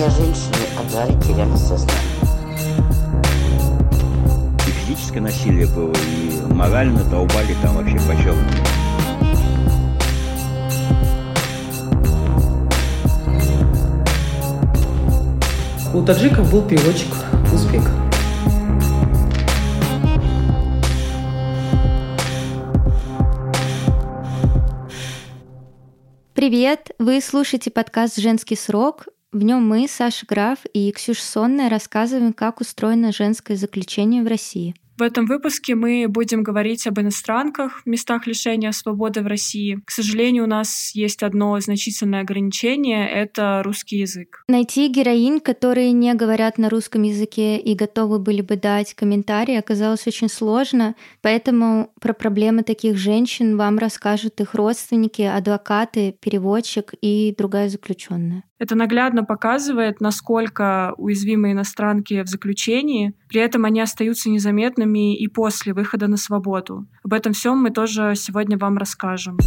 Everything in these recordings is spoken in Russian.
Две женщины одна теряли сознание. И физическое насилие было, и морально долбали там вообще почем. У таджиков был переводчик узбек. Привет! Вы слушаете подкаст «Женский срок». В нем мы, Саша Граф и Ксюша Сонная, рассказываем, как устроено женское заключение в России. В этом выпуске мы будем говорить об иностранках в местах лишения свободы в России. К сожалению, у нас есть одно значительное ограничение — это русский язык. Найти героинь, которые не говорят на русском языке и готовы были бы дать комментарии, оказалось очень сложно, поэтому про проблемы таких женщин вам расскажут их родственники, адвокаты, переводчик и другая заключенная. Это наглядно показывает, насколько уязвимы иностранки в заключении, при этом они остаются незаметными и после выхода на свободу. Об этом всем мы тоже сегодня вам расскажем.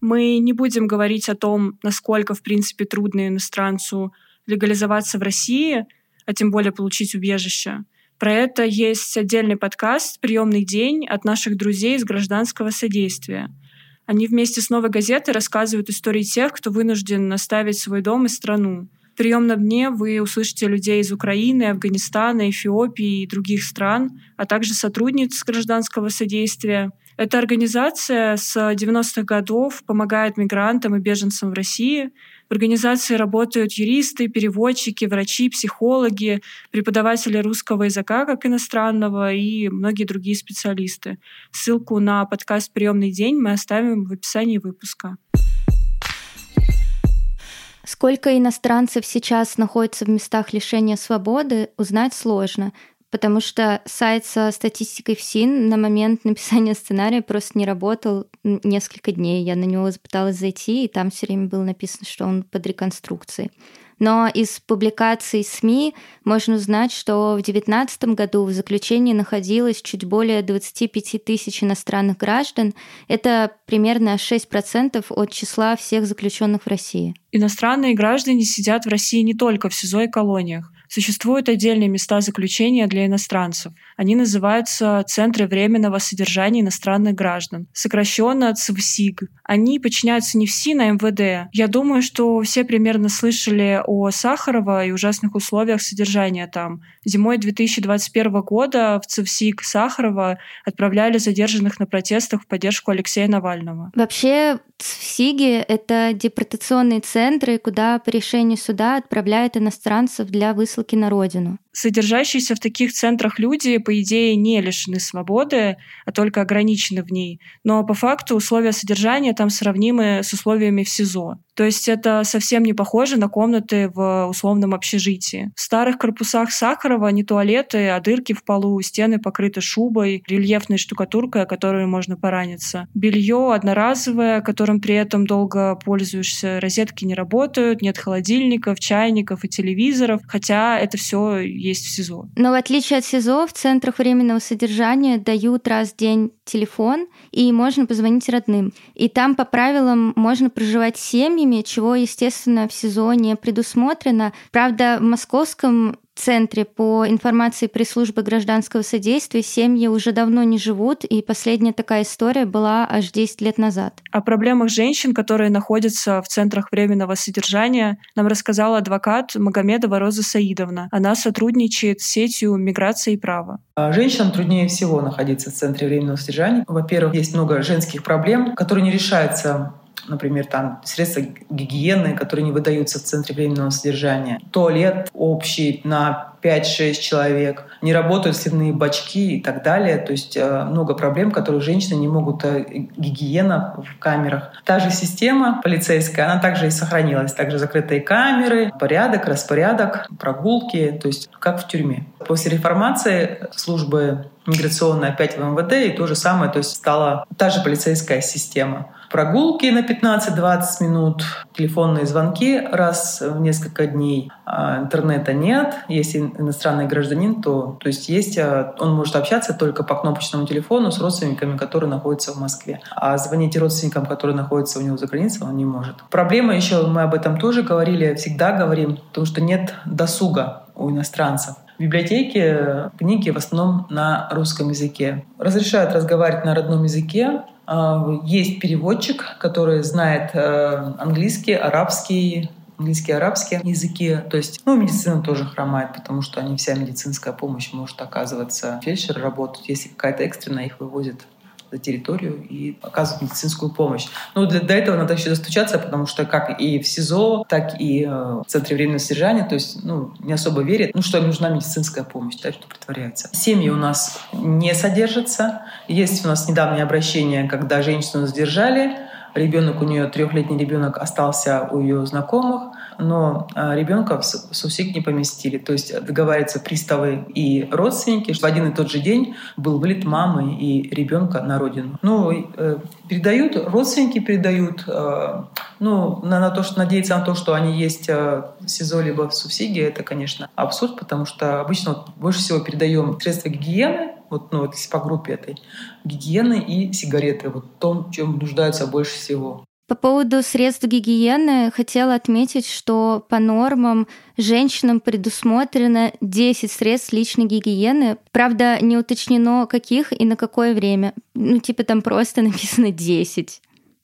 Мы не будем говорить о том, насколько, в принципе, трудно иностранцу легализоваться в России, а тем более получить убежище. Про это есть отдельный подкаст «Приемный день» от наших друзей из гражданского содействия — они вместе с «Новой газетой» рассказывают истории тех, кто вынужден оставить свой дом и страну. В приемном дне вы услышите людей из Украины, Афганистана, Эфиопии и других стран, а также сотрудниц гражданского содействия. Эта организация с 90-х годов помогает мигрантам и беженцам в России в организации работают юристы, переводчики, врачи, психологи, преподаватели русского языка как иностранного и многие другие специалисты. Ссылку на подкаст «Приемный день» мы оставим в описании выпуска. Сколько иностранцев сейчас находится в местах лишения свободы, узнать сложно потому что сайт со статистикой ФСИН на момент написания сценария просто не работал несколько дней. Я на него пыталась зайти, и там все время было написано, что он под реконструкцией. Но из публикаций СМИ можно узнать, что в 2019 году в заключении находилось чуть более 25 тысяч иностранных граждан. Это примерно 6% от числа всех заключенных в России. Иностранные граждане сидят в России не только в СИЗО и колониях. Существуют отдельные места заключения для иностранцев. Они называются Центры временного содержания иностранных граждан, сокращенно ЦВСИГ. Они подчиняются не ФСИН, а МВД. Я думаю, что все примерно слышали о Сахарова и ужасных условиях содержания там. Зимой 2021 года в ЦВСИГ Сахарова отправляли задержанных на протестах в поддержку Алексея Навального. Вообще, ЦВСИГи — это депортационные центры, куда по решению суда отправляют иностранцев для высылки на родину. Содержащиеся в таких центрах люди, по идее, не лишены свободы, а только ограничены в ней. Но по факту условия содержания там сравнимы с условиями в СИЗО. То есть это совсем не похоже на комнаты в условном общежитии. В старых корпусах Сахарова не туалеты, а дырки в полу, стены покрыты шубой, рельефной штукатуркой, о которой можно пораниться. Белье одноразовое, которым при этом долго пользуешься, розетки не работают, нет холодильников, чайников и телевизоров, хотя это все есть в СИЗО. Но в отличие от СИЗО, в центрах временного содержания дают раз в день телефон, и можно позвонить родным. И там по правилам можно проживать семьями, чего, естественно, в СИЗО не предусмотрено. Правда, в московском центре по информации пресс-службы гражданского содействия семьи уже давно не живут, и последняя такая история была аж 10 лет назад. О проблемах женщин, которые находятся в центрах временного содержания, нам рассказала адвокат Магомедова Роза Саидовна. Она сотрудничает с сетью миграции и права. Женщинам труднее всего находиться в центре временного содержания. Во-первых, есть много женских проблем, которые не решаются например, там средства гигиены, которые не выдаются в центре временного содержания, туалет общий на 5-6 человек, не работают сливные бачки и так далее. То есть э, много проблем, которые женщины не могут, э, гигиена в камерах. Та же система полицейская, она также и сохранилась. Также закрытые камеры, порядок, распорядок, прогулки, то есть как в тюрьме. После реформации службы миграционной опять в МВД и то же самое, то есть стала та же полицейская система. Прогулки на 15-20 минут, телефонные звонки раз в несколько дней. А интернета нет. Если иностранный гражданин, то, то есть есть, а, он может общаться только по кнопочному телефону с родственниками, которые находятся в Москве. А звонить родственникам, которые находятся у него за границей, он не может. Проблема еще, мы об этом тоже говорили, всегда говорим, потому что нет досуга у иностранцев. В библиотеке книги в основном на русском языке. Разрешают разговаривать на родном языке, есть переводчик, который знает э, английский, арабский, английский, арабский языки. То есть, ну, медицина тоже хромает, потому что не вся медицинская помощь может оказываться. Фельдшер работают, если какая-то экстренная, их вывозят за территорию и оказывать медицинскую помощь. Но для, для этого надо еще достучаться, потому что как и в СИЗО, так и э, в Центре временного содержания, то есть ну, не особо верят, ну, что им нужна медицинская помощь, так что притворяются. Семьи у нас не содержатся. Есть у нас недавнее обращение, когда женщину задержали, ребенок у нее, трехлетний ребенок остался у ее знакомых, но а, ребенка в СУСИК не поместили. То есть договариваются приставы и родственники, что в один и тот же день был вылет мамы и ребенка на родину. Ну, э, передают, родственники передают, э, ну, на, на то, что надеяться на то, что они есть э, в СИЗО либо в субсидии, это, конечно, абсурд, потому что обычно вот больше всего передаем средства гигиены, вот, ну, вот по группе этой, гигиены и сигареты, вот том, чем нуждаются больше всего. По поводу средств гигиены хотела отметить, что по нормам женщинам предусмотрено 10 средств личной гигиены. Правда, не уточнено, каких и на какое время. Ну, типа там просто написано 10.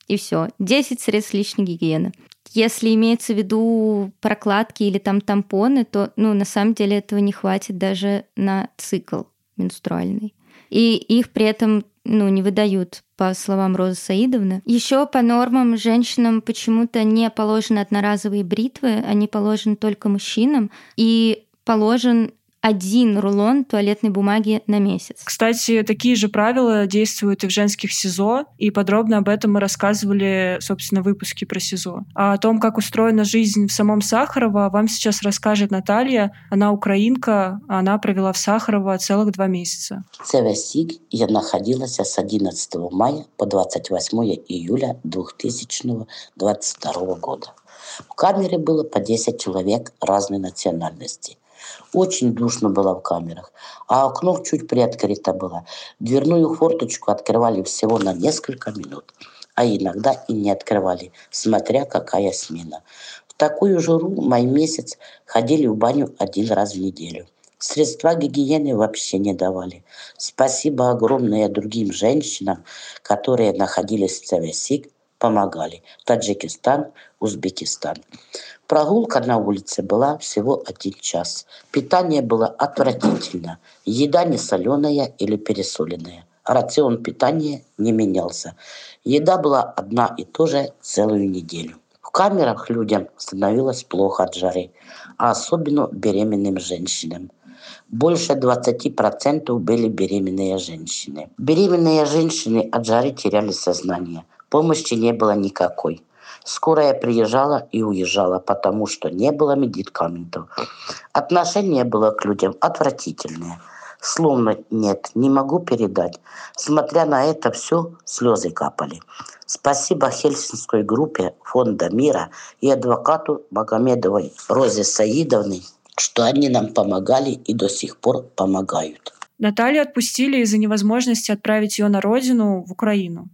И все. 10 средств личной гигиены. Если имеется в виду прокладки или там тампоны, то, ну, на самом деле этого не хватит даже на цикл менструальный. И их при этом ну, не выдают, по словам Розы Саидовны. Еще по нормам женщинам почему-то не положены одноразовые бритвы, они положены только мужчинам. И положен один рулон туалетной бумаги на месяц. Кстати, такие же правила действуют и в женских СИЗО, и подробно об этом мы рассказывали, собственно, в выпуске про СИЗО. А о том, как устроена жизнь в самом Сахарово, вам сейчас расскажет Наталья. Она украинка, она провела в Сахарово целых два месяца. В СИГ я находилась с 11 мая по 28 июля 2022 года. В камере было по 10 человек разной национальности – очень душно было в камерах, а окно чуть приоткрыто было. Дверную форточку открывали всего на несколько минут, а иногда и не открывали, смотря какая смена. В такую жару май месяц ходили в баню один раз в неделю. Средства гигиены вообще не давали. Спасибо огромное другим женщинам, которые находились в ЦВСИК, помогали. Таджикистан, Узбекистан. Прогулка на улице была всего один час. Питание было отвратительно. Еда не соленая или пересоленная. Рацион питания не менялся. Еда была одна и та же целую неделю. В камерах людям становилось плохо от жары, а особенно беременным женщинам. Больше 20% были беременные женщины. Беременные женщины от жары теряли сознание. Помощи не было никакой. Скорая приезжала и уезжала, потому что не было медикаментов. Отношение было к людям отвратительное. Словно нет, не могу передать. Смотря на это все, слезы капали. Спасибо Хельсинской группе Фонда мира и адвокату Магомедовой Розе Саидовне, что они нам помогали и до сих пор помогают. Наталью отпустили из-за невозможности отправить ее на родину, в Украину.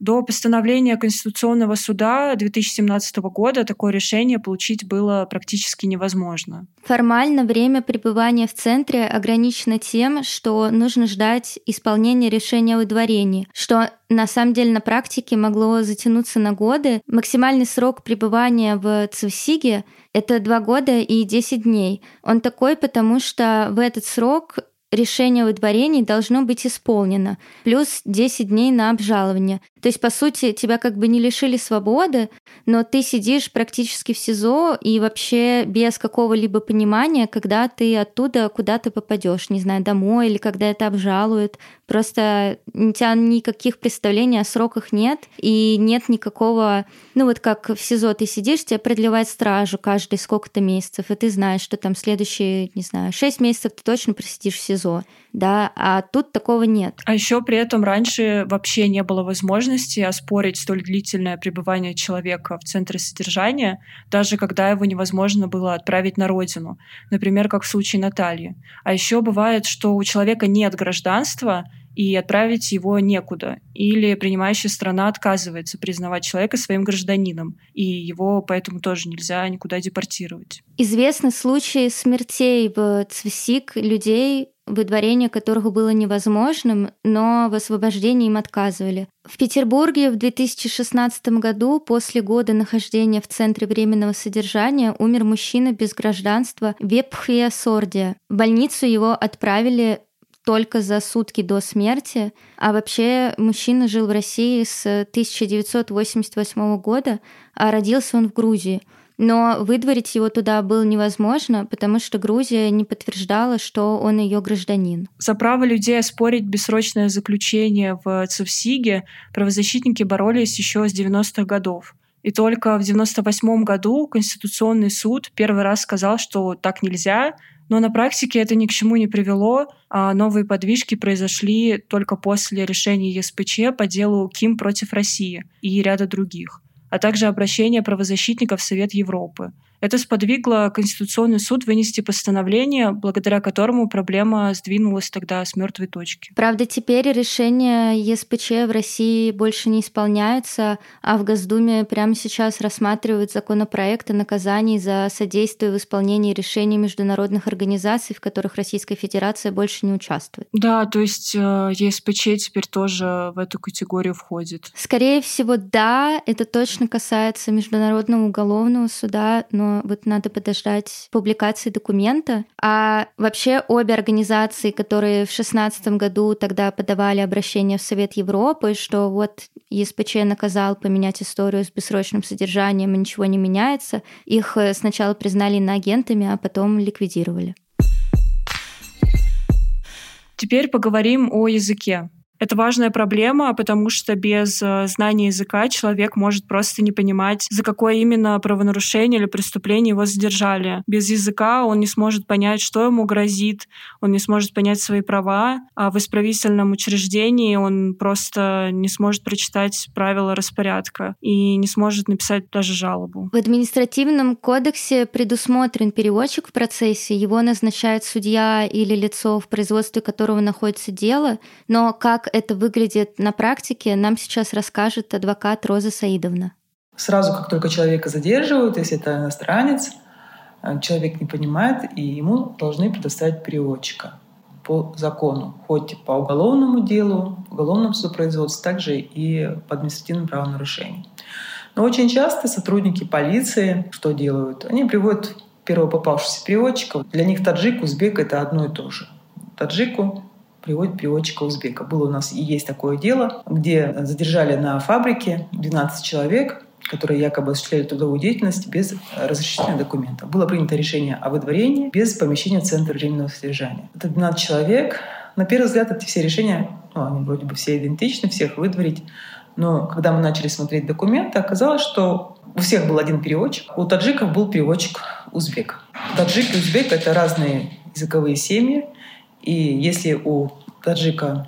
До постановления Конституционного суда 2017 года такое решение получить было практически невозможно. Формально время пребывания в центре ограничено тем, что нужно ждать исполнения решения о выдворении, что на самом деле на практике могло затянуться на годы. Максимальный срок пребывания в ЦВСИГе — это два года и 10 дней. Он такой, потому что в этот срок решение о выдворении должно быть исполнено, плюс 10 дней на обжалование. То есть, по сути, тебя как бы не лишили свободы, но ты сидишь практически в СИЗО и вообще без какого-либо понимания, когда ты оттуда куда-то попадешь, не знаю, домой или когда это обжалуют. Просто у тебя никаких представлений о сроках нет, и нет никакого... Ну вот как в СИЗО ты сидишь, тебе продлевают стражу каждые сколько-то месяцев, и ты знаешь, что там следующие, не знаю, 6 месяцев ты точно просидишь в СИЗО, да, а тут такого нет. А еще при этом раньше вообще не было возможности оспорить столь длительное пребывание человека в центре содержания, даже когда его невозможно было отправить на родину, например, как в случае Натальи. А еще бывает, что у человека нет гражданства, и отправить его некуда. Или принимающая страна отказывается признавать человека своим гражданином, и его поэтому тоже нельзя никуда депортировать. Известны случаи смертей в ЦВСИК людей, выдворение которых было невозможным, но в освобождении им отказывали. В Петербурге в 2016 году, после года нахождения в Центре временного содержания, умер мужчина без гражданства Вепхия Сордия. В больницу его отправили только за сутки до смерти. А вообще мужчина жил в России с 1988 года, а родился он в Грузии. Но выдворить его туда было невозможно, потому что Грузия не подтверждала, что он ее гражданин. За право людей оспорить бессрочное заключение в Цевсиге правозащитники боролись еще с 90-х годов. И только в 98 году Конституционный суд первый раз сказал, что так нельзя, но на практике это ни к чему не привело, а новые подвижки произошли только после решения ЕСПЧ по делу Ким против России и ряда других, а также обращения правозащитников в Совет Европы. Это сподвигло Конституционный суд вынести постановление, благодаря которому проблема сдвинулась тогда с мертвой точки. Правда, теперь решение ЕСПЧ в России больше не исполняется, а в Госдуме прямо сейчас рассматривают законопроект о наказании за содействие в исполнении решений международных организаций, в которых Российская Федерация больше не участвует. Да, то есть э, ЕСПЧ теперь тоже в эту категорию входит. Скорее всего, да, это точно касается Международного уголовного суда, но вот надо подождать публикации документа. А вообще обе организации, которые в 2016 году тогда подавали обращение в Совет Европы, что вот ЕСПЧ наказал поменять историю с бессрочным содержанием, и ничего не меняется, их э, сначала признали иноагентами, а потом ликвидировали. Теперь поговорим о языке. Это важная проблема, потому что без э, знания языка человек может просто не понимать, за какое именно правонарушение или преступление его задержали. Без языка он не сможет понять, что ему грозит, он не сможет понять свои права, а в исправительном учреждении он просто не сможет прочитать правила распорядка и не сможет написать даже жалобу. В административном кодексе предусмотрен переводчик в процессе, его назначает судья или лицо, в производстве которого находится дело, но как это выглядит на практике, нам сейчас расскажет адвокат Роза Саидовна. Сразу, как только человека задерживают, если это иностранец, э, человек не понимает, и ему должны предоставить переводчика по закону, хоть по уголовному делу, уголовному судопроизводству, также и по административным правонарушениям. Но очень часто сотрудники полиции что делают? Они приводят первого попавшегося переводчика. Для них таджик, узбек — это одно и то же. Таджику приводит переводчика узбека. Было у нас и есть такое дело, где задержали на фабрике 12 человек, которые якобы осуществляли трудовую деятельность без разрешительных документов. Было принято решение о выдворении без помещения в Центр временного содержания. Это 12 человек. На первый взгляд эти все решения, ну, они вроде бы все идентичны, всех выдворить. Но когда мы начали смотреть документы, оказалось, что у всех был один переводчик. У таджиков был переводчик узбек. Таджик и узбек — это разные языковые семьи. И если у таджика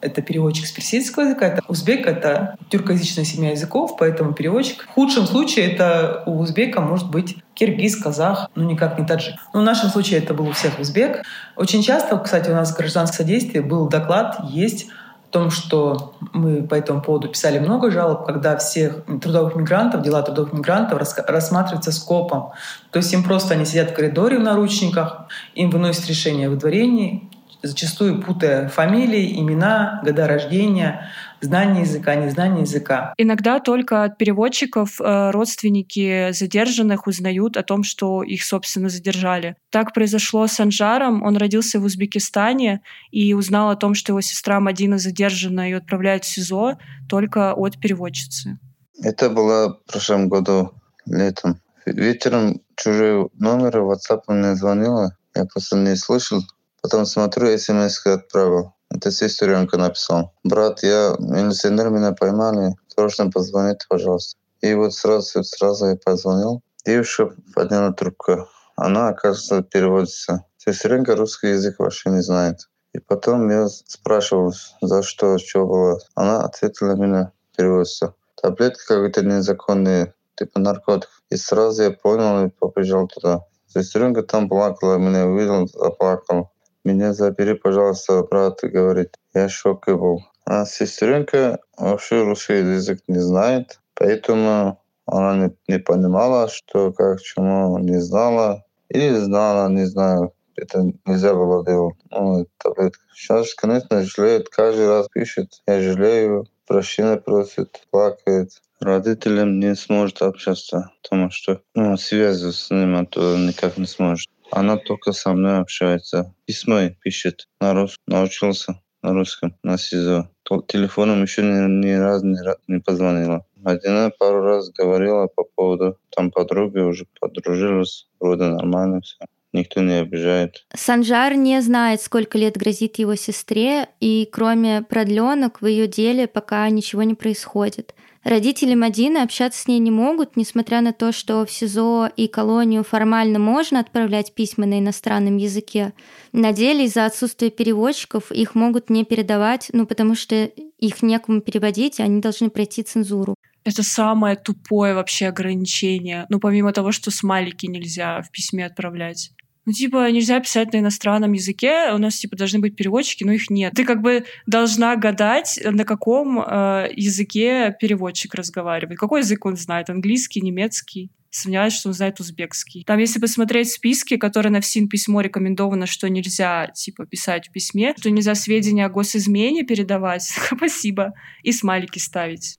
это переводчик с персидского языка, это узбек — это тюркоязычная семья языков, поэтому переводчик. В худшем случае это у узбека может быть киргиз, казах, ну никак не таджик. Но в нашем случае это был у всех узбек. Очень часто, кстати, у нас в гражданском содействии был доклад, есть том, что мы по этому поводу писали много жалоб, когда всех трудовых мигрантов, дела трудовых мигрантов рассматриваются скопом. То есть им просто они сидят в коридоре в наручниках, им выносят решение о выдворении, зачастую путая фамилии, имена, года рождения, знание языка, незнание языка. Иногда только от переводчиков э, родственники задержанных узнают о том, что их, собственно, задержали. Так произошло с Анжаром. Он родился в Узбекистане и узнал о том, что его сестра Мадина задержана и отправляют в СИЗО только от переводчицы. Это было в прошлом году летом. Вечером чужой номер в WhatsApp мне звонила. Я просто не слышал. Потом смотрю, смс отправил. Это сестренка написал. Брат, я милиционер меня поймали. Срочно позвоните, пожалуйста. И вот сразу, сразу я позвонил. Девушка подняла трубку. Она, оказывается, переводится. Сестренка русский язык вообще не знает. И потом я спрашивал, за что, что было. Она ответила мне, переводится. Таблетки какие-то незаконные, типа наркотиков. И сразу я понял и побежал туда. Сестренка там плакала, меня увидел, заплакал. Меня забери, пожалуйста, брат, говорит. Я в был. А сестренка вообще русский язык не знает, поэтому она не, не понимала, что как, чему, не знала. Или знала, не знаю. Это нельзя было делать. Ну, таблетка. Сейчас, конечно, жалеет. Каждый раз пишет. Я жалею. Прощения просит, плакает. Родителям не сможет общаться, потому что ну, связи с ним а то никак не сможет. Она только со мной общается. Письмо пишет на русском. Научился на русском, на СИЗО. Телефоном еще ни, ни разу не, не позвонила. Один пару раз говорила по поводу там подруги, уже подружилась, вроде нормально все. Никто не обижает. Санжар не знает, сколько лет грозит его сестре, и кроме продленок в ее деле пока ничего не происходит. Родители Мадины общаться с ней не могут, несмотря на то, что в СИЗО и колонию формально можно отправлять письма на иностранном языке. На деле из-за отсутствия переводчиков их могут не передавать, ну потому что их некому переводить, и они должны пройти цензуру. Это самое тупое вообще ограничение. Ну, помимо того, что смайлики нельзя в письме отправлять. Ну, типа, нельзя писать на иностранном языке, у нас, типа, должны быть переводчики, но их нет. Ты как бы должна гадать, на каком э, языке переводчик разговаривает. Какой язык он знает? Английский, немецкий? Сомневаюсь, что он знает узбекский. Там, если посмотреть списки, которые на ФСИН письмо рекомендовано, что нельзя, типа, писать в письме, что нельзя сведения о госизмене передавать, спасибо, и смайлики ставить.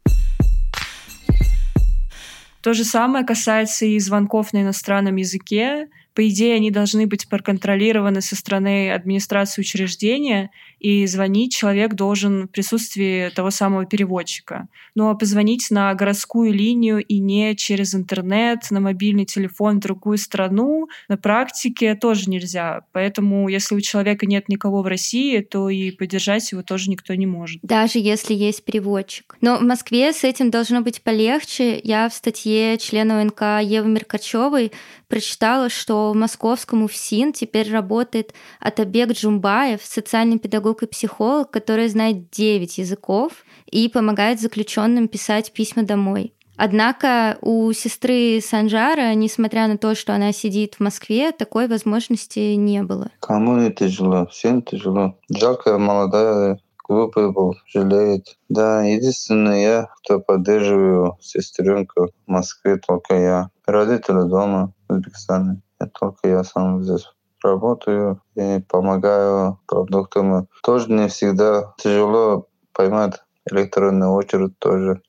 То же самое касается и звонков на иностранном языке. По идее, они должны быть проконтролированы со стороны администрации учреждения, и звонить человек должен в присутствии того самого переводчика. Но позвонить на городскую линию и не через интернет, на мобильный телефон в другую страну на практике тоже нельзя. Поэтому, если у человека нет никого в России, то и поддержать его тоже никто не может. Даже если есть переводчик. Но в Москве с этим должно быть полегче. Я в статье члена ОНК Евы Меркачевой прочитала, что в московском УФСИН теперь работает Атабек Джумбаев, социальный педагог и психолог, который знает 9 языков и помогает заключенным писать письма домой. Однако у сестры Санжара, несмотря на то, что она сидит в Москве, такой возможности не было. Кому не тяжело, всем тяжело. Жалко, молодая глупый был, жалеет. Да, единственное я, кто поддерживаю сестренку в Москве, только я. Родители дома в Узбекистане. Только я сам здесь работаю и помогаю продуктами. Тоже не всегда тяжело поймать электронную очередь тоже.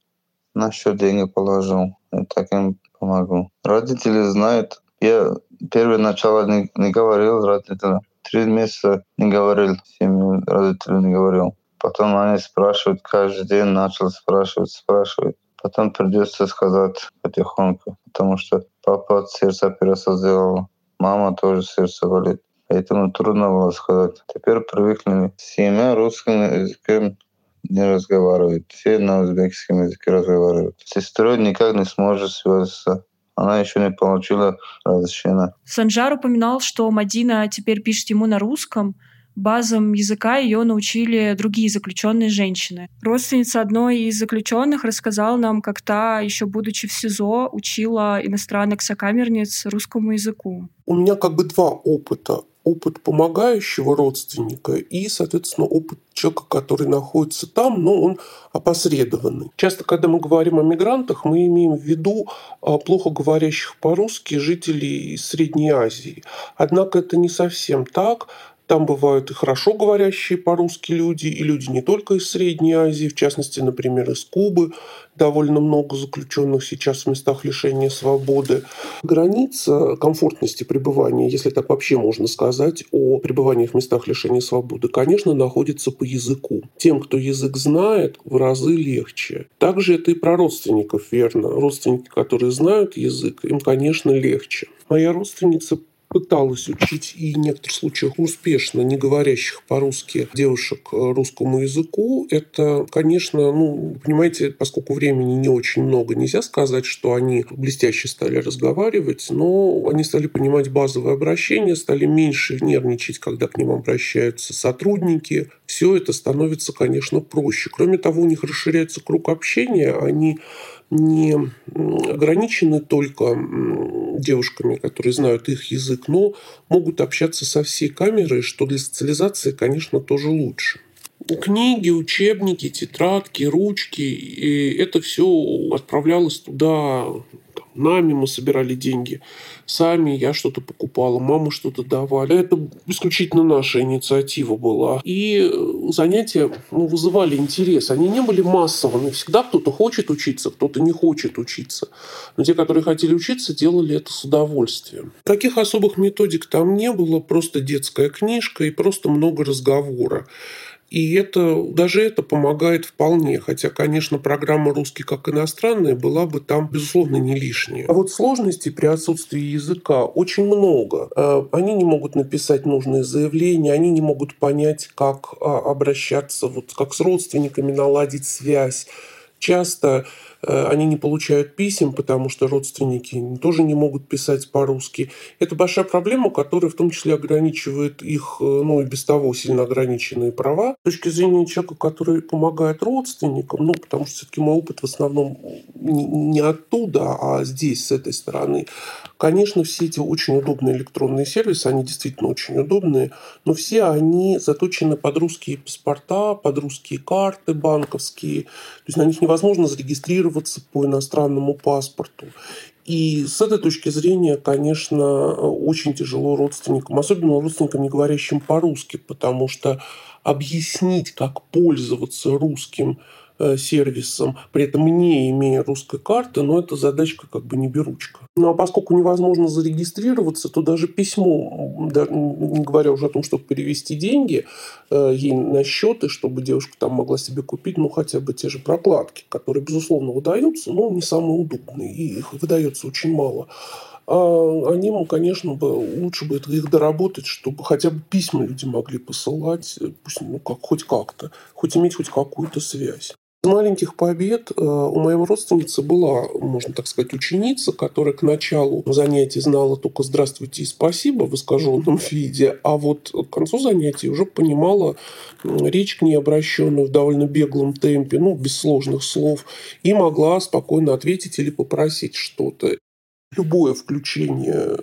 На счет деньги положил. И таким помогу. Родители знают. Я первое начало не, не говорил родителям. Три месяца не говорил семье, родителям не говорил. Потом они спрашивают, каждый день начал спрашивать, спрашивать. Потом придется сказать потихоньку, потому что папа от сердца операцию сделал, мама тоже сердце болит. Поэтому трудно было сказать. Теперь привыкли. Семья русским языком не разговаривает. Все на узбекском языке разговаривают. С сестрой никак не сможет связаться. Она еще не получила разрешения. Санжар упоминал, что Мадина теперь пишет ему на русском, базам языка ее научили другие заключенные женщины. Родственница одной из заключенных рассказала нам, как та, еще будучи в СИЗО, учила иностранных сокамерниц русскому языку. У меня как бы два опыта опыт помогающего родственника и, соответственно, опыт человека, который находится там, но он опосредованный. Часто, когда мы говорим о мигрантах, мы имеем в виду а, плохо говорящих по-русски жителей Средней Азии. Однако это не совсем так. Там бывают и хорошо говорящие по-русски люди, и люди не только из Средней Азии, в частности, например, из Кубы. Довольно много заключенных сейчас в местах лишения свободы. Граница комфортности пребывания, если так вообще можно сказать, о пребывании в местах лишения свободы, конечно, находится по языку. Тем, кто язык знает, в разы легче. Также это и про родственников верно. Родственники, которые знают язык, им, конечно, легче. Моя родственница пыталась учить и в некоторых случаях успешно не говорящих по-русски девушек русскому языку. Это, конечно, ну, понимаете, поскольку времени не очень много, нельзя сказать, что они блестяще стали разговаривать, но они стали понимать базовое обращение, стали меньше нервничать, когда к ним обращаются сотрудники. Все это становится, конечно, проще. Кроме того, у них расширяется круг общения, они не ограничены только девушками, которые знают их язык, но могут общаться со всей камерой, что для социализации, конечно, тоже лучше. Книги, учебники, тетрадки, ручки, и это все отправлялось туда нами мы собирали деньги, сами я что-то покупала, мама что-то давали. Это исключительно наша инициатива была. И э, занятия ну, вызывали интерес. Они не были массовыми. Всегда кто-то хочет учиться, кто-то не хочет учиться. Но те, которые хотели учиться, делали это с удовольствием. Таких особых методик там не было. Просто детская книжка и просто много разговора. И это, даже это помогает вполне. Хотя, конечно, программа «Русский как иностранная» была бы там, безусловно, не лишняя. А вот сложностей при отсутствии языка очень много. А, они не могут написать нужные заявления, они не могут понять, как а, обращаться, вот как с родственниками наладить связь. Часто они не получают писем, потому что родственники тоже не могут писать по-русски. Это большая проблема, которая в том числе ограничивает их, э, ну и без того сильно ограниченные права. С точки зрения человека, который помогает родственникам, ну потому что все-таки мой опыт в основном не оттуда, а здесь, с этой стороны, Конечно, все эти очень удобные электронные сервисы, они действительно очень удобные, но все они заточены под русские паспорта, под русские карты банковские. То есть на них невозможно зарегистрироваться по иностранному паспорту. И с этой точки зрения, конечно, очень тяжело родственникам, особенно родственникам, не говорящим по-русски, потому что объяснить, как пользоваться русским сервисом, при этом не имея русской карты, но эта задачка как бы не беручка. Ну а поскольку невозможно зарегистрироваться, то даже письмо, не говоря уже о том, чтобы перевести деньги э, ей на счеты, чтобы девушка там могла себе купить, ну хотя бы те же прокладки, которые, безусловно, выдаются, но не самые удобные, и их выдается очень мало. А они, конечно, бы, лучше бы их доработать, чтобы хотя бы письма люди могли посылать, э, пусть, ну, как, хоть как-то, хоть иметь хоть какую-то связь маленьких побед э, у моей родственницы была, можно так сказать, ученица, которая к началу занятий знала только «здравствуйте» и «спасибо» в искаженном виде, а вот к концу занятий уже понимала речь к ней обращенную в довольно беглом темпе, ну, без сложных слов, и могла спокойно ответить или попросить что-то. Любое включение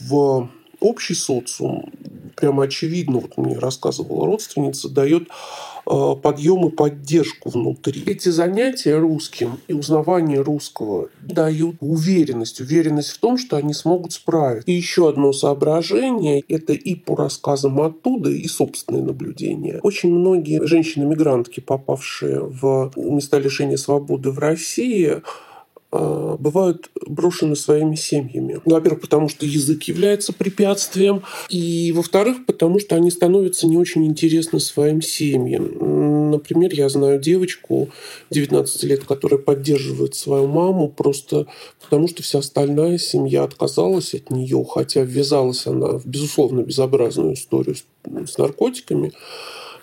в общий социум, прямо очевидно, вот мне рассказывала родственница, дает Э, подъем и поддержку внутри. Эти занятия русским и узнавание русского дают уверенность, уверенность в том, что они смогут справиться. И еще одно соображение – это и по рассказам оттуда, и собственные наблюдения. Очень многие женщины-мигрантки, попавшие в места лишения свободы в России, бывают брошены своими семьями. Ну, во-первых, потому что язык является препятствием, и во-вторых, потому что они становятся не очень интересны своим семьям. Например, я знаю девочку 19 лет, которая поддерживает свою маму просто потому, что вся остальная семья отказалась от нее, хотя ввязалась она в, безусловно, безобразную историю с наркотиками.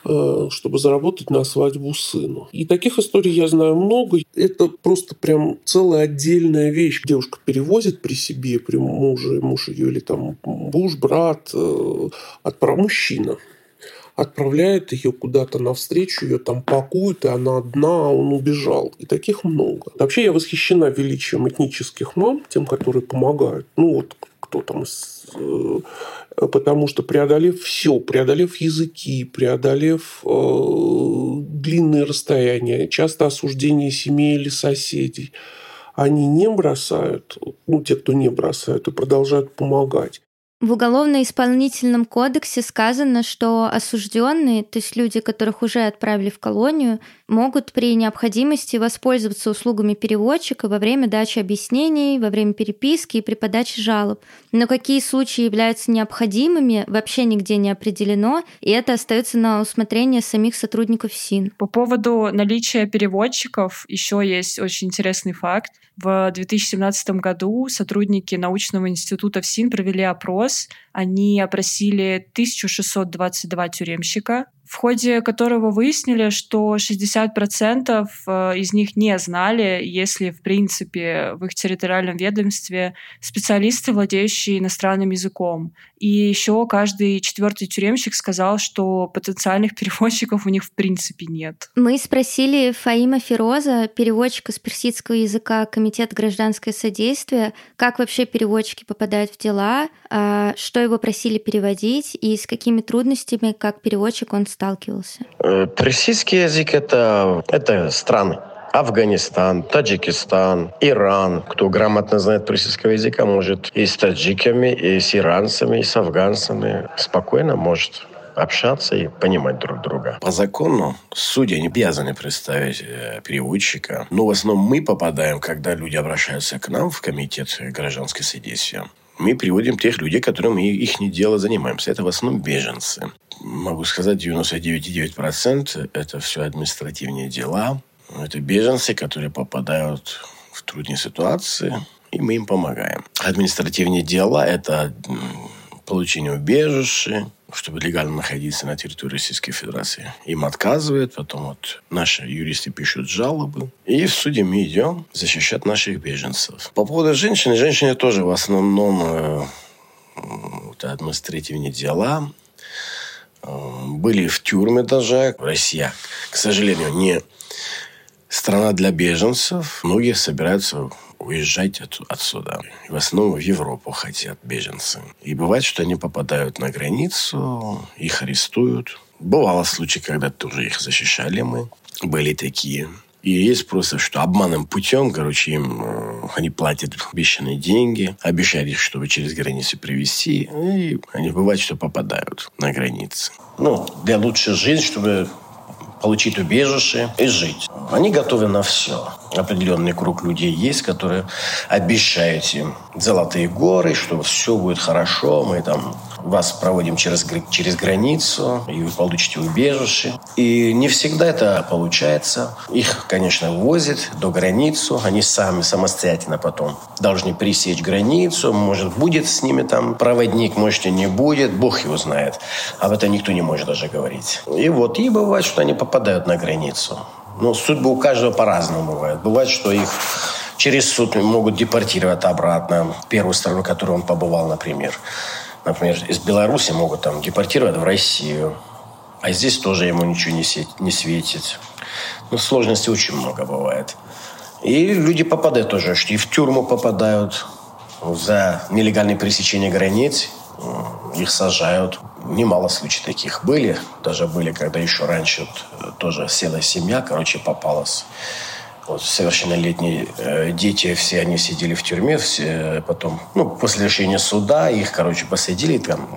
Э, чтобы заработать на свадьбу сыну. И таких историй я знаю много. Это просто прям целая отдельная вещь. Девушка перевозит при себе, при муже, муж ее или там муж, брат, э, отправ... мужчина отправляет ее куда-то навстречу, ее там пакуют, и она одна, а он убежал. И таких много. Вообще я восхищена величием этнических мам, тем, которые помогают. Ну вот кто там э, потому что преодолев все, преодолев языки, преодолев э, длинные расстояния, часто осуждение семьи или соседей, они не бросают, ну, те, кто не бросают, и продолжают помогать. В Уголовно-исполнительном кодексе сказано, что осужденные, то есть люди, которых уже отправили в колонию, могут при необходимости воспользоваться услугами переводчика во время дачи объяснений, во время переписки и при подаче жалоб. Но какие случаи являются необходимыми, вообще нигде не определено, и это остается на усмотрение самих сотрудников СИН. По поводу наличия переводчиков еще есть очень интересный факт. В 2017 году сотрудники научного института ФСИН провели опрос. Они опросили 1622 тюремщика, в ходе которого выяснили, что 60% э, из них не знали, если, в принципе, в их территориальном ведомстве специалисты, владеющие иностранным языком. И еще каждый четвертый тюремщик сказал, что потенциальных переводчиков у них в принципе нет. Мы спросили Фаима Фироза, переводчика с персидского языка Комитет гражданское содействие, как вообще переводчики попадают в дела, а, что его просили переводить и с какими трудностями, как переводчик, он сталкивался? Э, персидский язык это, — это страны. Афганистан, Таджикистан, Иран. Кто грамотно знает персидского языка, может и с таджиками, и с иранцами, и с афганцами спокойно может общаться и понимать друг друга. По закону судьи не обязаны представить э, переводчика. Но в основном мы попадаем, когда люди обращаются к нам в комитет гражданское содействие мы приводим тех людей, которым мы их не дело занимаемся. Это в основном беженцы. Могу сказать, 99,9% это все административные дела. Это беженцы, которые попадают в трудные ситуации, и мы им помогаем. Административные дела – это получение убежища, чтобы легально находиться на территории Российской Федерации. Им отказывают, потом вот наши юристы пишут жалобы, и в суде мы идем защищать наших беженцев. По поводу женщин, женщины тоже в основном это административные дела, э, были в тюрьме даже. Россия, к сожалению, не страна для беженцев. Многие собираются уезжать от, отсюда. в основном в Европу хотят беженцы. И бывает, что они попадают на границу, их арестуют. Бывало случаи, когда тоже их защищали мы. Были такие. И есть просто, что обманным путем, короче, им э, они платят обещанные деньги, обещают их, чтобы через границу привезти, и они бывает, что попадают на границы. Ну, для лучшей жизни, чтобы получить убежище и жить. Они готовы на все. Определенный круг людей есть, которые обещают им золотые горы, что все будет хорошо, мы там вас проводим через, через границу, и вы получите убежище. И не всегда это получается. Их, конечно, возят до границу. Они сами самостоятельно потом должны пресечь границу. Может, будет с ними там проводник, может, и не будет. Бог его знает. Об этом никто не может даже говорить. И вот, и бывает, что они попадают на границу. Но судьба у каждого по-разному бывает. Бывает, что их через суд могут депортировать обратно в первую страну, в которой он побывал, например например, из Беларуси могут там депортировать в Россию, а здесь тоже ему ничего не, сеть, не светит. Ну, сложностей очень много бывает. И люди попадают тоже, что и в тюрьму попадают за нелегальное пересечение границ. Их сажают. Немало случаев таких были. Даже были, когда еще раньше вот, э, тоже села семья, короче, попалась вот, совершеннолетние э, дети, все они сидели в тюрьме, все потом, ну, после решения суда их, короче, посадили, там,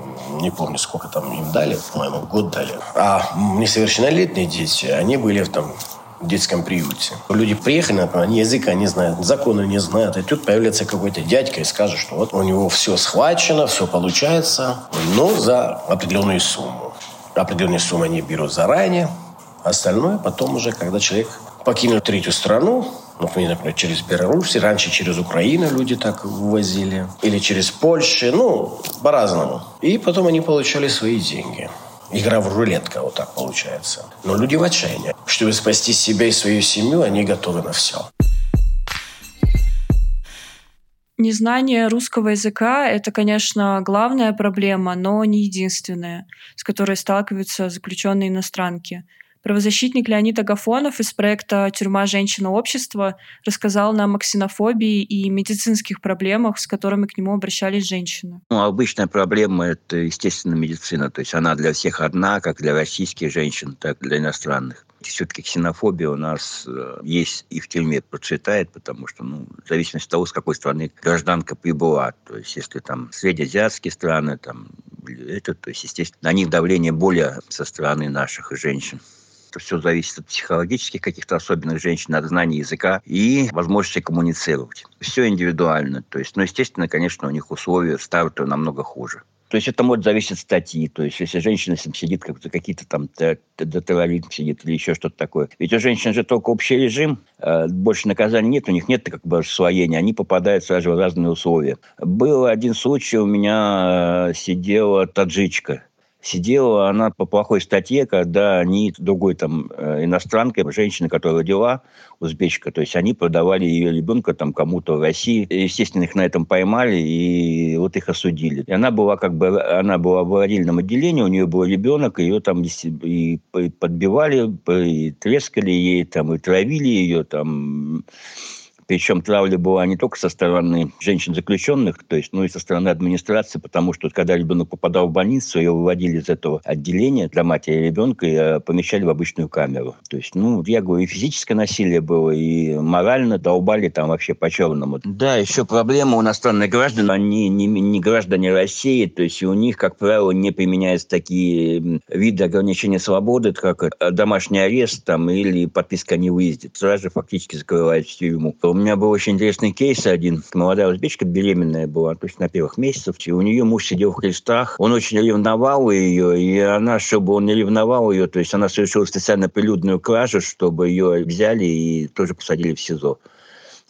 не помню, сколько там им дали, по-моему, год дали. А несовершеннолетние дети, они были там в детском приюте. Люди приехали, они языка не знают, законы не знают, и тут появляется какой-то дядька и скажет, что вот у него все схвачено, все получается, но за определенную сумму. Определенную сумму они берут заранее, остальное потом уже, когда человек покинуть третью страну, например, через Беларусь, раньше через Украину люди так ввозили, или через Польшу, ну, по-разному. И потом они получали свои деньги. Игра в рулетка, вот так получается. Но люди в отчаянии. Чтобы спасти себя и свою семью, они готовы на все. Незнание русского языка — это, конечно, главная проблема, но не единственная, с которой сталкиваются заключенные иностранки — Правозащитник Леонид Агафонов из проекта «Тюрьма. Женщина. Общество» рассказал нам о ксенофобии и медицинских проблемах, с которыми к нему обращались женщины. Ну, обычная проблема – это, естественно, медицина. То есть она для всех одна, как для российских женщин, так и для иностранных. Все-таки ксенофобия у нас э, есть и в тюрьме процветает, потому что, ну, в зависимости от того, с какой страны гражданка прибыла. То есть, если там среднеазиатские страны, там, это, то есть, естественно, на них давление более со стороны наших женщин. Это все зависит от психологических каких-то особенных женщин, от знаний языка и возможности коммуницировать. Все индивидуально. То есть, ну, естественно, конечно, у них условия старта намного хуже. То есть это может зависеть от статьи. То есть если женщина сидит, как какие-то там терроризм сидит или еще что-то такое. Ведь у женщин же только общий режим, э, больше наказаний нет, у них нет как бы освоения, они попадают сразу в разные условия. Был один случай, у меня э, сидела таджичка, сидела она по плохой статье, когда они, другой там э, иностранкой, женщина, которая родила, узбечка, то есть они продавали ее ребенка там кому-то в России. Естественно, их на этом поймали и вот их осудили. И она была как бы, она была в родильном отделении, у нее был ребенок, ее там и подбивали, и трескали ей там, и травили ее там, причем травля была не только со стороны женщин-заключенных, то есть, ну и со стороны администрации, потому что когда ребенок попадал в больницу, ее выводили из этого отделения для матери и ребенка и э, помещали в обычную камеру. То есть, ну, я говорю, и физическое насилие было, и морально долбали там вообще по-черному. Да, еще проблема у иностранных граждан, они не, не граждане России, то есть у них, как правило, не применяются такие виды ограничения свободы, как э, домашний арест там, или подписка о невыезде. Сразу же фактически закрывают в тюрьму. У меня был очень интересный кейс один. Молодая узбечка, беременная была, то есть на первых месяцах. И у нее муж сидел в крестах. Он очень ревновал ее, и она, чтобы он не ревновал ее, то есть она совершила специально прилюдную кражу, чтобы ее взяли и тоже посадили в СИЗО.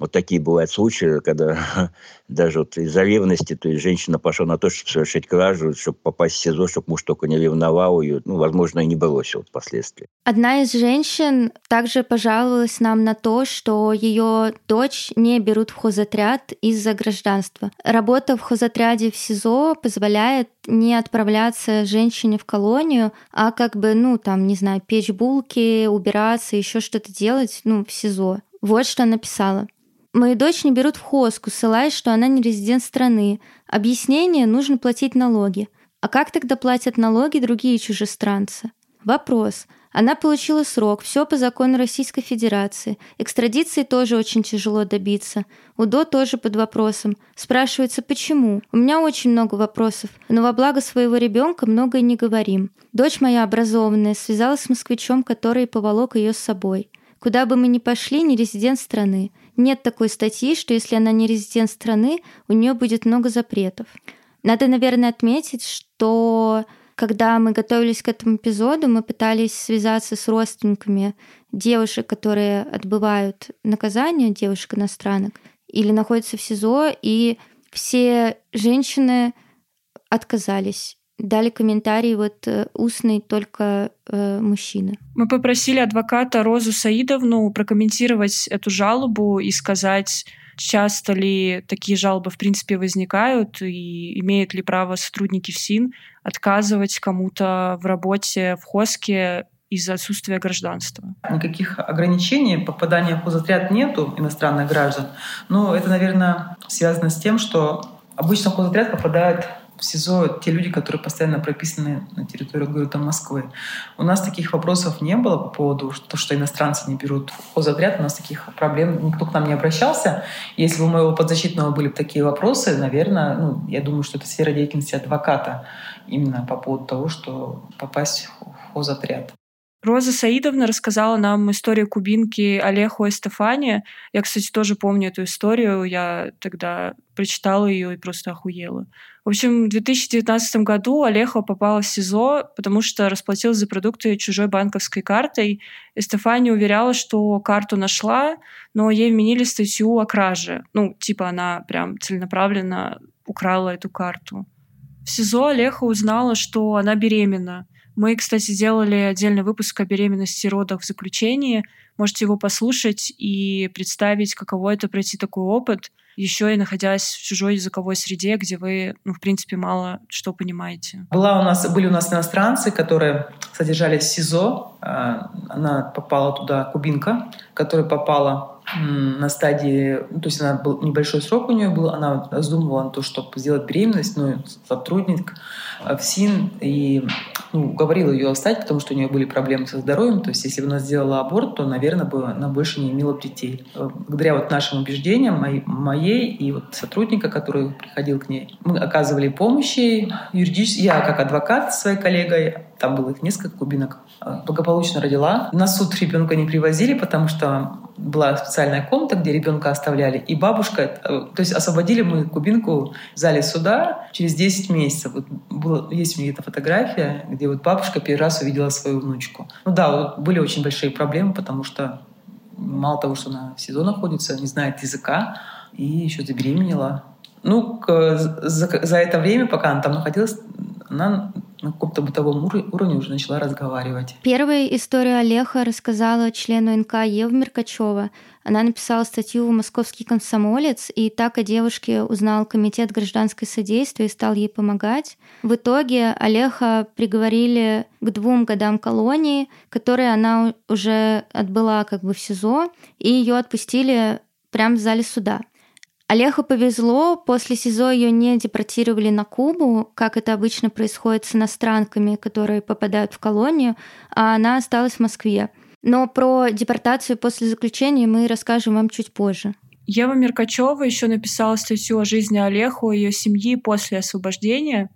Вот такие бывают случаи, когда даже вот из-за ревности, то есть женщина пошла на то, чтобы совершить кражу, чтобы попасть в СИЗО, чтобы муж только не ревновал ее, ну, возможно, и не бросил впоследствии. Одна из женщин также пожаловалась нам на то, что ее дочь не берут в хозотряд из-за гражданства. Работа в хозотряде в СИЗО позволяет не отправляться женщине в колонию, а как бы, ну, там, не знаю, печь булки, убираться, еще что-то делать, ну, в СИЗО. Вот что написала. Мою дочь не берут в хоску, ссылаясь, что она не резидент страны. Объяснение – нужно платить налоги. А как тогда платят налоги другие чужестранцы? Вопрос. Она получила срок, все по закону Российской Федерации. Экстрадиции тоже очень тяжело добиться. УДО тоже под вопросом. Спрашивается, почему? У меня очень много вопросов, но во благо своего ребенка многое не говорим. Дочь моя образованная связалась с москвичом, который поволок ее с собой. Куда бы мы ни пошли, не резидент страны. Нет такой статьи, что если она не резидент страны, у нее будет много запретов. Надо, наверное, отметить, что когда мы готовились к этому эпизоду, мы пытались связаться с родственниками девушек, которые отбывают наказание, девушек-иностранок, или находятся в СИЗО, и все женщины отказались дали комментарий вот э, устный только э, мужчины. Мы попросили адвоката Розу Саидовну прокомментировать эту жалобу и сказать, часто ли такие жалобы в принципе возникают и имеют ли право сотрудники ФСИН отказывать кому-то в работе в ХОСКе из-за отсутствия гражданства. Никаких ограничений попадания в хозотряд нету иностранных граждан. Но это, наверное, связано с тем, что обычно в хозотряд попадают в СИЗО те люди, которые постоянно прописаны на территории города Москвы. У нас таких вопросов не было по поводу того, что иностранцы не берут хозотряд. У нас таких проблем никто к нам не обращался. Если бы у моего подзащитного были такие вопросы, наверное, ну, я думаю, что это сфера деятельности адвоката именно по поводу того, что попасть в хозотряд. Роза Саидовна рассказала нам историю кубинки Олеху и Стефани. Я, кстати, тоже помню эту историю. Я тогда прочитала ее и просто охуела. В общем, в 2019 году Олеха попала в СИЗО, потому что расплатилась за продукты чужой банковской картой. И Стефани уверяла, что карту нашла, но ей вменили статью о краже. Ну, типа она прям целенаправленно украла эту карту. В СИЗО Олеха узнала, что она беременна. Мы, кстати, делали отдельный выпуск о беременности и родах в заключении. Можете его послушать и представить, каково это пройти такой опыт, еще и находясь в чужой языковой среде, где вы, ну, в принципе, мало что понимаете. Была у нас, были у нас иностранцы, которые содержались в СИЗО. А, она попала туда, кубинка, которая попала на стадии, ну, то есть она был небольшой срок у нее был, она раздумывала на то, чтобы сделать беременность, но ну, сотрудник в СИН и ну, уговорила ее оставить, потому что у нее были проблемы со здоровьем. То есть если бы она сделала аборт, то, наверное, бы она больше не имела детей. Благодаря вот нашим убеждениям, моей, моей и вот сотрудника, который приходил к ней, мы оказывали помощь юридически. Я как адвокат своей коллегой там было их несколько кубинок, а, благополучно родила. На суд ребенка не привозили, потому что была специальная комната, где ребенка оставляли, и бабушка, э, то есть освободили мы кубинку в зале суда через 10 месяцев. Вот было, есть у меня эта фотография, где вот бабушка первый раз увидела свою внучку. Ну да, вот были очень большие проблемы, потому что мало того, что она в СИЗО находится, не знает языка, и еще забеременела. Ну, к, за, за это время, пока она там находилась, она на каком-то бытовом уровне уже начала разговаривать. Первая история Олега рассказала члену НК Ева Меркачева. Она написала статью в «Московский комсомолец», и так о девушке узнал Комитет гражданской содействия и стал ей помогать. В итоге Олега приговорили к двум годам колонии, которые она уже отбыла как бы в СИЗО, и ее отпустили прямо в зале суда. Олегу повезло, после СИЗО ее не депортировали на Кубу, как это обычно происходит с иностранками, которые попадают в колонию, а она осталась в Москве. Но про депортацию после заключения мы расскажем вам чуть позже. Ева Меркачева еще написала статью о жизни Олеху и ее семьи после освобождения.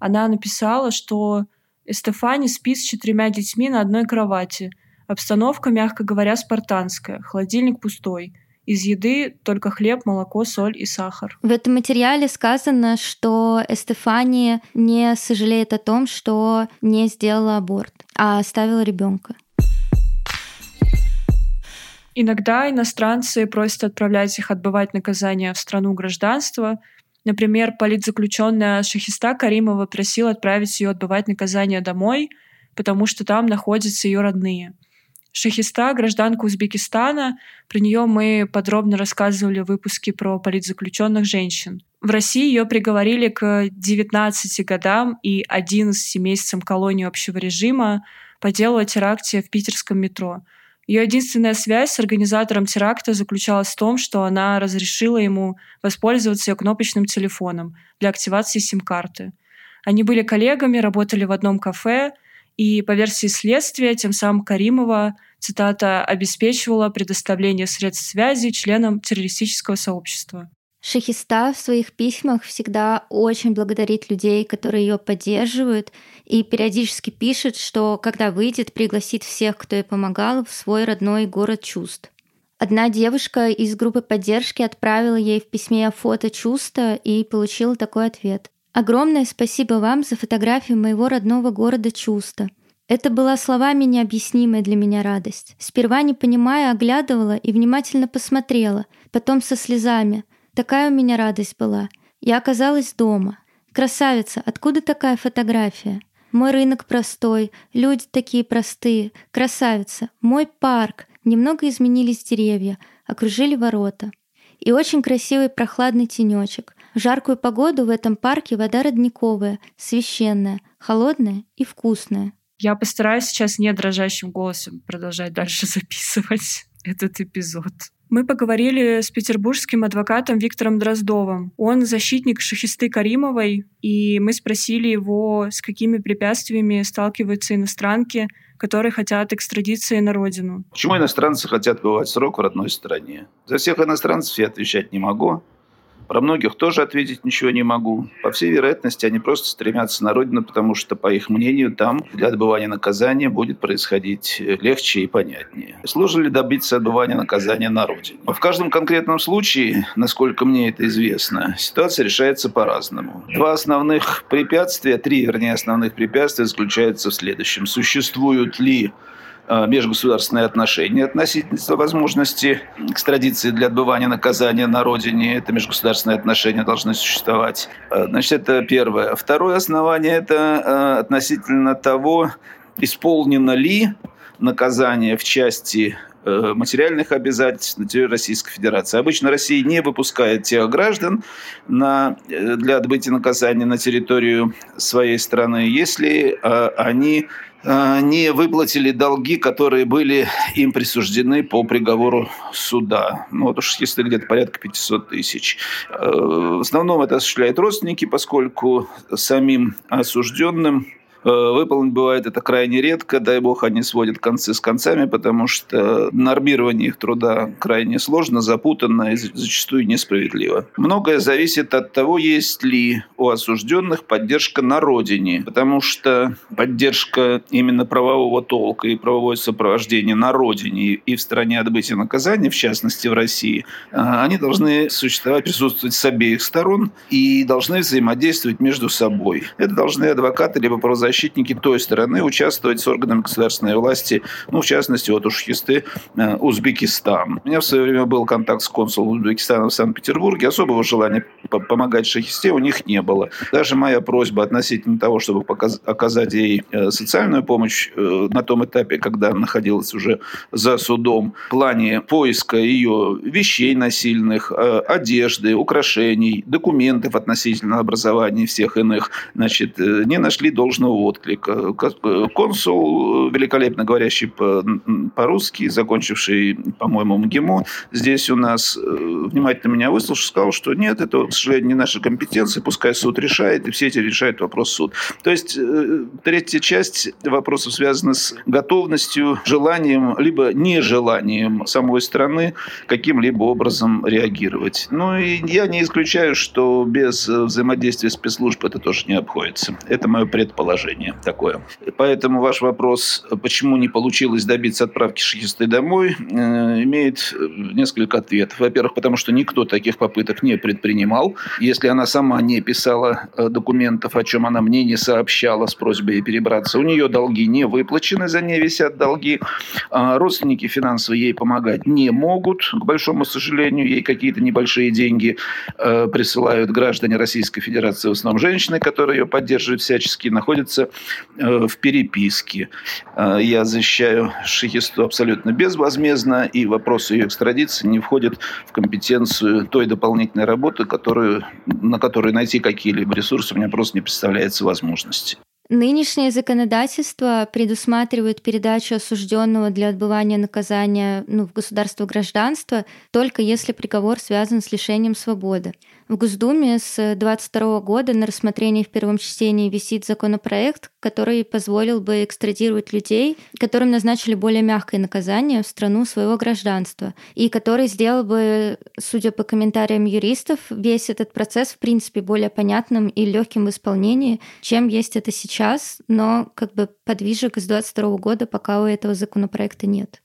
Она написала, что Эстефани спит с четырьмя детьми на одной кровати. Обстановка, мягко говоря, спартанская. Холодильник пустой. Из еды только хлеб, молоко, соль и сахар. В этом материале сказано, что Эстефания не сожалеет о том, что не сделала аборт, а оставила ребенка. Иногда иностранцы просят отправлять их отбывать наказание в страну гражданства. Например, политзаключенная Шахиста Каримова просила отправить ее отбывать наказание домой, потому что там находятся ее родные — Шахиста, гражданка Узбекистана. Про нее мы подробно рассказывали в выпуске про политзаключенных женщин. В России ее приговорили к 19 годам и 11 месяцам колонии общего режима по делу о теракте в питерском метро. Ее единственная связь с организатором теракта заключалась в том, что она разрешила ему воспользоваться ее кнопочным телефоном для активации сим-карты. Они были коллегами, работали в одном кафе, и по версии следствия, тем самым Каримова цитата, обеспечивала предоставление средств связи членам террористического сообщества. Шахиста в своих письмах всегда очень благодарит людей, которые ее поддерживают, и периодически пишет, что когда выйдет, пригласит всех, кто ей помогал, в свой родной город чувств. Одна девушка из группы поддержки отправила ей в письме фото чувства и получила такой ответ. «Огромное спасибо вам за фотографию моего родного города Чувства. Это была словами необъяснимая для меня радость. Сперва, не понимая, оглядывала и внимательно посмотрела, потом со слезами. Такая у меня радость была. Я оказалась дома. Красавица, откуда такая фотография? Мой рынок простой, люди такие простые. Красавица, мой парк. Немного изменились деревья, окружили ворота. И очень красивый прохладный тенечек. В жаркую погоду в этом парке вода родниковая, священная, холодная и вкусная. Я постараюсь сейчас не дрожащим голосом продолжать дальше записывать этот эпизод. Мы поговорили с петербургским адвокатом Виктором Дроздовым. Он защитник Шахисты Каримовой, и мы спросили его, с какими препятствиями сталкиваются иностранки, которые хотят экстрадиции на родину. Почему иностранцы хотят бывать срок в родной стране? За всех иностранцев я отвечать не могу. Про многих тоже ответить ничего не могу. По всей вероятности, они просто стремятся на родину, потому что, по их мнению, там для отбывания наказания будет происходить легче и понятнее. Сложно ли добиться отбывания наказания на родине? В каждом конкретном случае, насколько мне это известно, ситуация решается по-разному. Два основных препятствия, три, вернее, основных препятствия заключаются в следующем. Существуют ли Э, межгосударственные отношения относительно возможности экстрадиции для отбывания наказания на родине. Это межгосударственные отношения должны существовать. Э, значит, это первое. Второе основание – это э, относительно того, исполнено ли наказание в части материальных обязательств на территории Российской Федерации. Обычно Россия не выпускает тех граждан на, для отбытия наказания на территорию своей страны, если они Э, не выплатили долги, которые были им присуждены по приговору суда. Ну, вот уж если где-то порядка 500 тысяч. Э, в основном это осуществляют родственники, поскольку самим осужденным Выполнить бывает это крайне редко, дай бог они сводят концы с концами, потому что нормирование их труда крайне сложно, запутанно и зачастую несправедливо. Многое зависит от того, есть ли у осужденных поддержка на родине, потому что поддержка именно правового толка и правовое сопровождение на родине и в стране отбытия наказания, в частности в России, а, они должны существовать, присутствовать с обеих сторон и должны взаимодействовать между собой. Это должны адвокаты либо правозащитники той стороны участвовать с органами государственной власти, ну, в частности, вот у Шхисты э, Узбекистан. У меня в свое время был контакт с консулом Узбекистана в Санкт-Петербурге. Особого желания помогать Шахисте у них не было. Даже моя просьба относительно того, чтобы оказать ей э, социальную помощь э, на том этапе, когда находилась уже за судом, в плане поиска ее вещей насильных, одежды, украшений, документов относительно образования всех иных, значит, не нашли должного отклика. Консул, великолепно говорящий по-русски, закончивший, по-моему, МГИМО, здесь у нас внимательно меня выслушал, сказал, что нет, это, к сожалению, не наша компетенция, пускай суд решает, и все эти решает вопрос суд. То есть третья часть вопросов связана с готовностью, желанием, либо нежеланием самой страны каким-либо образом реагировать. Ну и я не исключаю, что без взаимодействия спецслужб это тоже не обходится. Это мое предположение такое. Поэтому ваш вопрос, почему не получилось добиться отправки шахисты домой, э, имеет несколько ответов. Во-первых, потому что никто таких попыток не предпринимал. Если она сама не писала э, документов, о чем она мне не сообщала с просьбой перебраться, у нее долги не выплачены, за ней висят долги. А родственники финансово ей помогать не могут, к большому сожалению. Ей какие-то небольшие деньги э, присылают граждане Российской Федерации, в основном женщины, которые ее поддерживают всячески, находятся э, в переписке. Э, я защищаю Шахисту абсолютно безвозмездно, и вопрос ее экстрадиции не входит в компетенцию той дополнительной работы, которую, на которую найти какие-либо ресурсы у меня просто не представляется возможности. Нынешнее законодательство предусматривает передачу осужденного для отбывания наказания ну, в государство гражданства только если приговор связан с лишением свободы. В Госдуме с 2022 года на рассмотрении в первом чтении висит законопроект, который позволил бы экстрадировать людей, которым назначили более мягкое наказание в страну своего гражданства, и который сделал бы, судя по комментариям юристов, весь этот процесс в принципе более понятным и легким в исполнении, чем есть это сейчас, но как бы подвижек с 2022 года пока у этого законопроекта нет.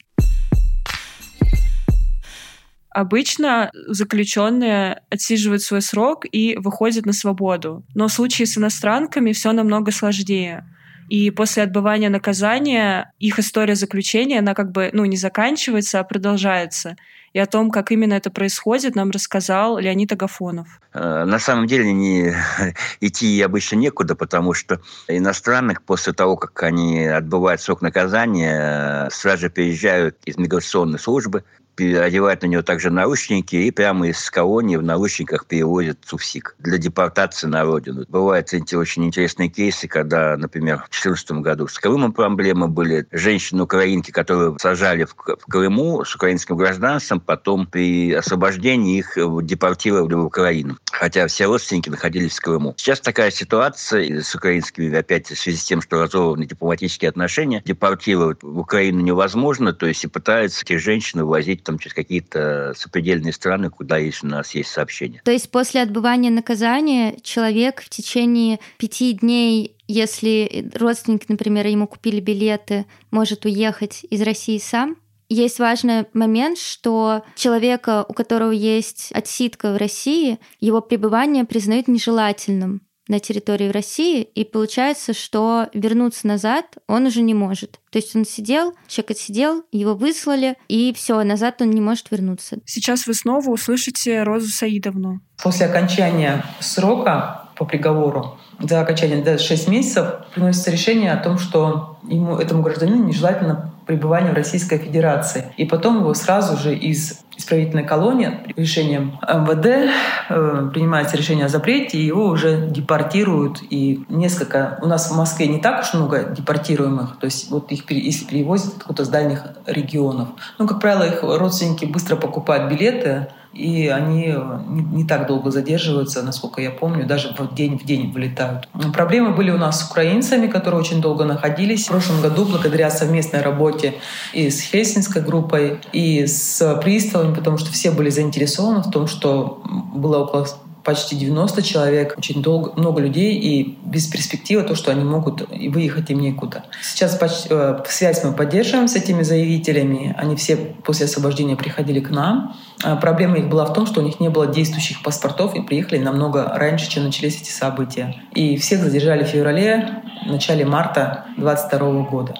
Обычно заключенные отсиживают свой срок и выходят на свободу. Но в случае с иностранками все намного сложнее. И после отбывания наказания их история заключения, она как бы ну, не заканчивается, а продолжается. И о том, как именно это происходит, нам рассказал Леонид Агафонов. Э, на самом деле не, идти обычно некуда, потому что иностранных после того, как они отбывают срок наказания, сразу же переезжают из миграционной службы, одевают на него также наручники и прямо из колонии в наручниках перевозят в СУФСИК для депортации на родину. Бывают эти очень интересные кейсы, когда, например, в 2014 году с Крымом проблемы были. Женщины-украинки, которые сажали в Крыму с украинским гражданством, потом при освобождении их депортировали в Украину. Хотя все родственники находились в Крыму. Сейчас такая ситуация с украинскими, опять в связи с тем, что разорваны дипломатические отношения, депортировать в Украину невозможно, то есть и пытаются этих женщин увозить там через какие-то сопредельные страны, куда есть у нас есть сообщения. То есть после отбывания наказания человек в течение пяти дней если родственники, например, ему купили билеты, может уехать из России сам? Есть важный момент, что человека, у которого есть отсидка в России, его пребывание признают нежелательным на территории России, и получается, что вернуться назад он уже не может. То есть он сидел, человек отсидел, его выслали, и все, назад он не может вернуться. Сейчас вы снова услышите Розу Саидовну. После окончания срока по приговору за окончание до 6 месяцев приносится решение о том, что ему, этому гражданину нежелательно пребывание в Российской Федерации. И потом его сразу же из исправительной колонии решением МВД э, принимается решение о запрете, и его уже депортируют. И несколько... У нас в Москве не так уж много депортируемых, то есть вот их если перевозят откуда-то с дальних регионов. Ну, как правило, их родственники быстро покупают билеты, и они э, не, так долго задерживаются, насколько я помню, даже в день в день вылетают. Проблемы были у нас с украинцами, которые очень долго находились. В прошлом году, благодаря совместной работе и с Хельсинской группой, и с приставами, потому что все были заинтересованы в том, что было около почти 90 человек, очень долго, много людей, и без перспективы то, что они могут выехать им некуда. Сейчас почти, э, связь мы поддерживаем с этими заявителями. Они все после освобождения приходили к нам. А проблема их была в том, что у них не было действующих паспортов, и приехали намного раньше, чем начались эти события. И всех задержали в феврале, в начале марта 2022 года.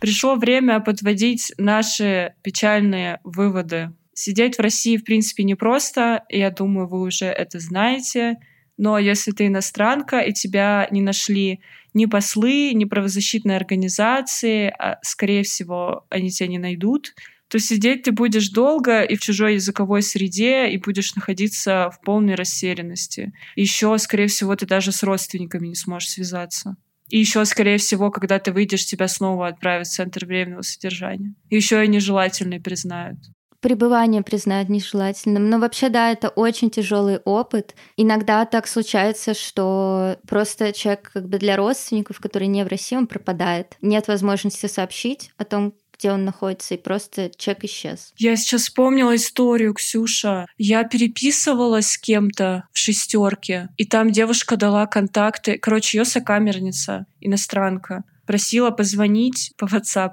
Пришло время подводить наши печальные выводы Сидеть в России, в принципе, непросто. Я думаю, вы уже это знаете. Но если ты иностранка, и тебя не нашли ни послы, ни правозащитные организации, а, скорее всего, они тебя не найдут, то сидеть ты будешь долго и в чужой языковой среде, и будешь находиться в полной растерянности. Еще, скорее всего, ты даже с родственниками не сможешь связаться. И еще, скорее всего, когда ты выйдешь, тебя снова отправят в центр временного содержания. Еще и нежелательные признают пребывание признают нежелательным. Но вообще, да, это очень тяжелый опыт. Иногда так случается, что просто человек как бы для родственников, которые не в России, он пропадает. Нет возможности сообщить о том, где он находится, и просто человек исчез. Я сейчас вспомнила историю, Ксюша. Я переписывалась с кем-то в шестерке, и там девушка дала контакты. Короче, ее сокамерница, иностранка, просила позвонить по WhatsApp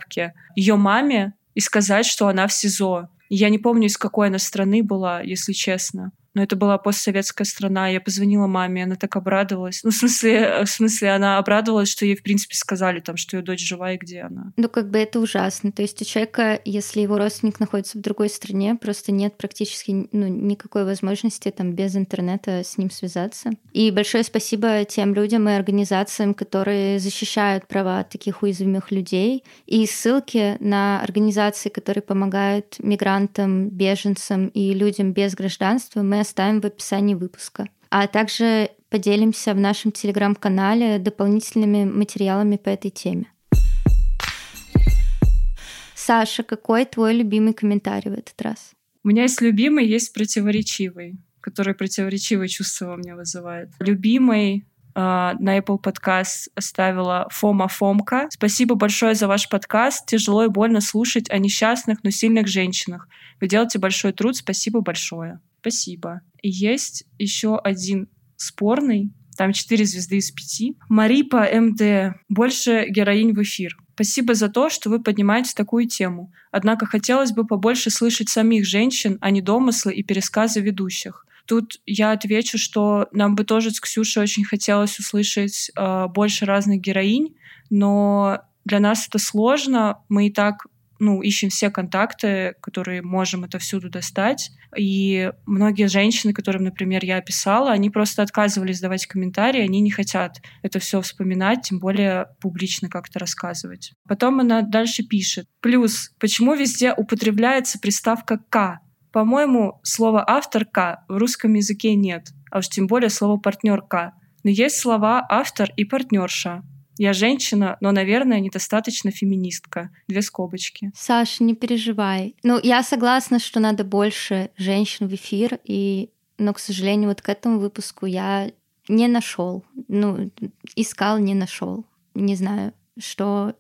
ее маме и сказать, что она в СИЗО. Я не помню, из какой она страны была, если честно но это была постсоветская страна. Я позвонила маме, она так обрадовалась. Ну, в смысле, э, в смысле, она обрадовалась, что ей, в принципе, сказали, там, что ее дочь жива и где она. Ну, как бы это ужасно. То есть у человека, если его родственник находится в другой стране, просто нет практически ну, никакой возможности там без интернета с ним связаться. И большое спасибо тем людям и организациям, которые защищают права таких уязвимых людей. И ссылки на организации, которые помогают мигрантам, беженцам и людям без гражданства, мы оставим в описании выпуска. А также поделимся в нашем телеграм-канале дополнительными материалами по этой теме. Саша, какой твой любимый комментарий в этот раз? У меня есть любимый, есть противоречивый, который противоречивые чувства во мне вызывает. Любимый Uh, на Apple Podcast оставила Фома Фомка. Спасибо большое за ваш подкаст. Тяжело и больно слушать о несчастных, но сильных женщинах. Вы делаете большой труд. Спасибо большое. Спасибо. Есть еще один спорный, там 4 звезды из 5. Марипа МД. Больше героинь в эфир. Спасибо за то, что вы поднимаете такую тему. Однако хотелось бы побольше слышать самих женщин, а не домыслы и пересказы ведущих. Тут я отвечу, что нам бы тоже с Ксюшей очень хотелось услышать э, больше разных героинь, но для нас это сложно. Мы и так ну, ищем все контакты, которые можем это всюду достать. И многие женщины, которым, например, я писала, они просто отказывались давать комментарии, они не хотят это все вспоминать, тем более публично как-то рассказывать. Потом она дальше пишет. Плюс, почему везде употребляется приставка «к»? По-моему, слова «автор» «к» в русском языке нет, а уж тем более слово «партнер» «к». Но есть слова «автор» и «партнерша». Я женщина, но, наверное, недостаточно феминистка. Две скобочки. Саша, не переживай. Ну, я согласна, что надо больше женщин в эфир, и... но, к сожалению, вот к этому выпуску я не нашел. Ну, искал, не нашел. Не знаю, что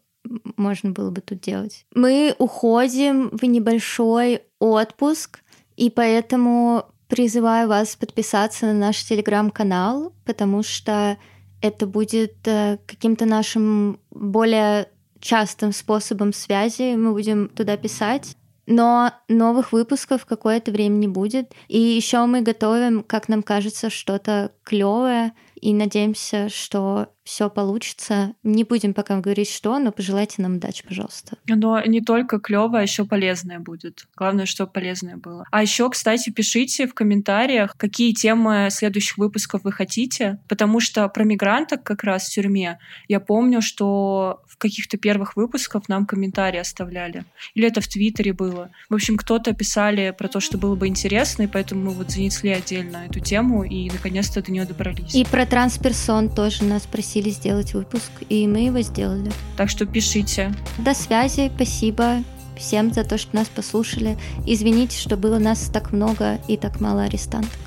можно было бы тут делать. Мы уходим в небольшой отпуск, и поэтому призываю вас подписаться на наш телеграм-канал, потому что это будет э, каким-то нашим более частым способом связи. Мы будем туда писать. Но новых выпусков какое-то время не будет. И еще мы готовим, как нам кажется, что-то клевое и надеемся, что все получится. Не будем пока говорить, что, но пожелайте нам удачи, пожалуйста. Но не только клево, а еще полезное будет. Главное, чтобы полезное было. А еще, кстати, пишите в комментариях, какие темы следующих выпусков вы хотите, потому что про мигранток как раз в тюрьме я помню, что в каких-то первых выпусках нам комментарии оставляли. Или это в Твиттере было. В общем, кто-то писали про то, что было бы интересно, и поэтому мы вот занесли отдельно эту тему и наконец-то до нее добрались. И про трансперсон тоже нас просили сделать выпуск, и мы его сделали. Так что пишите. До связи, спасибо. всем за то, что нас послушали. Извините, что было нас так много и так мало арестантов.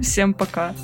Всем пока.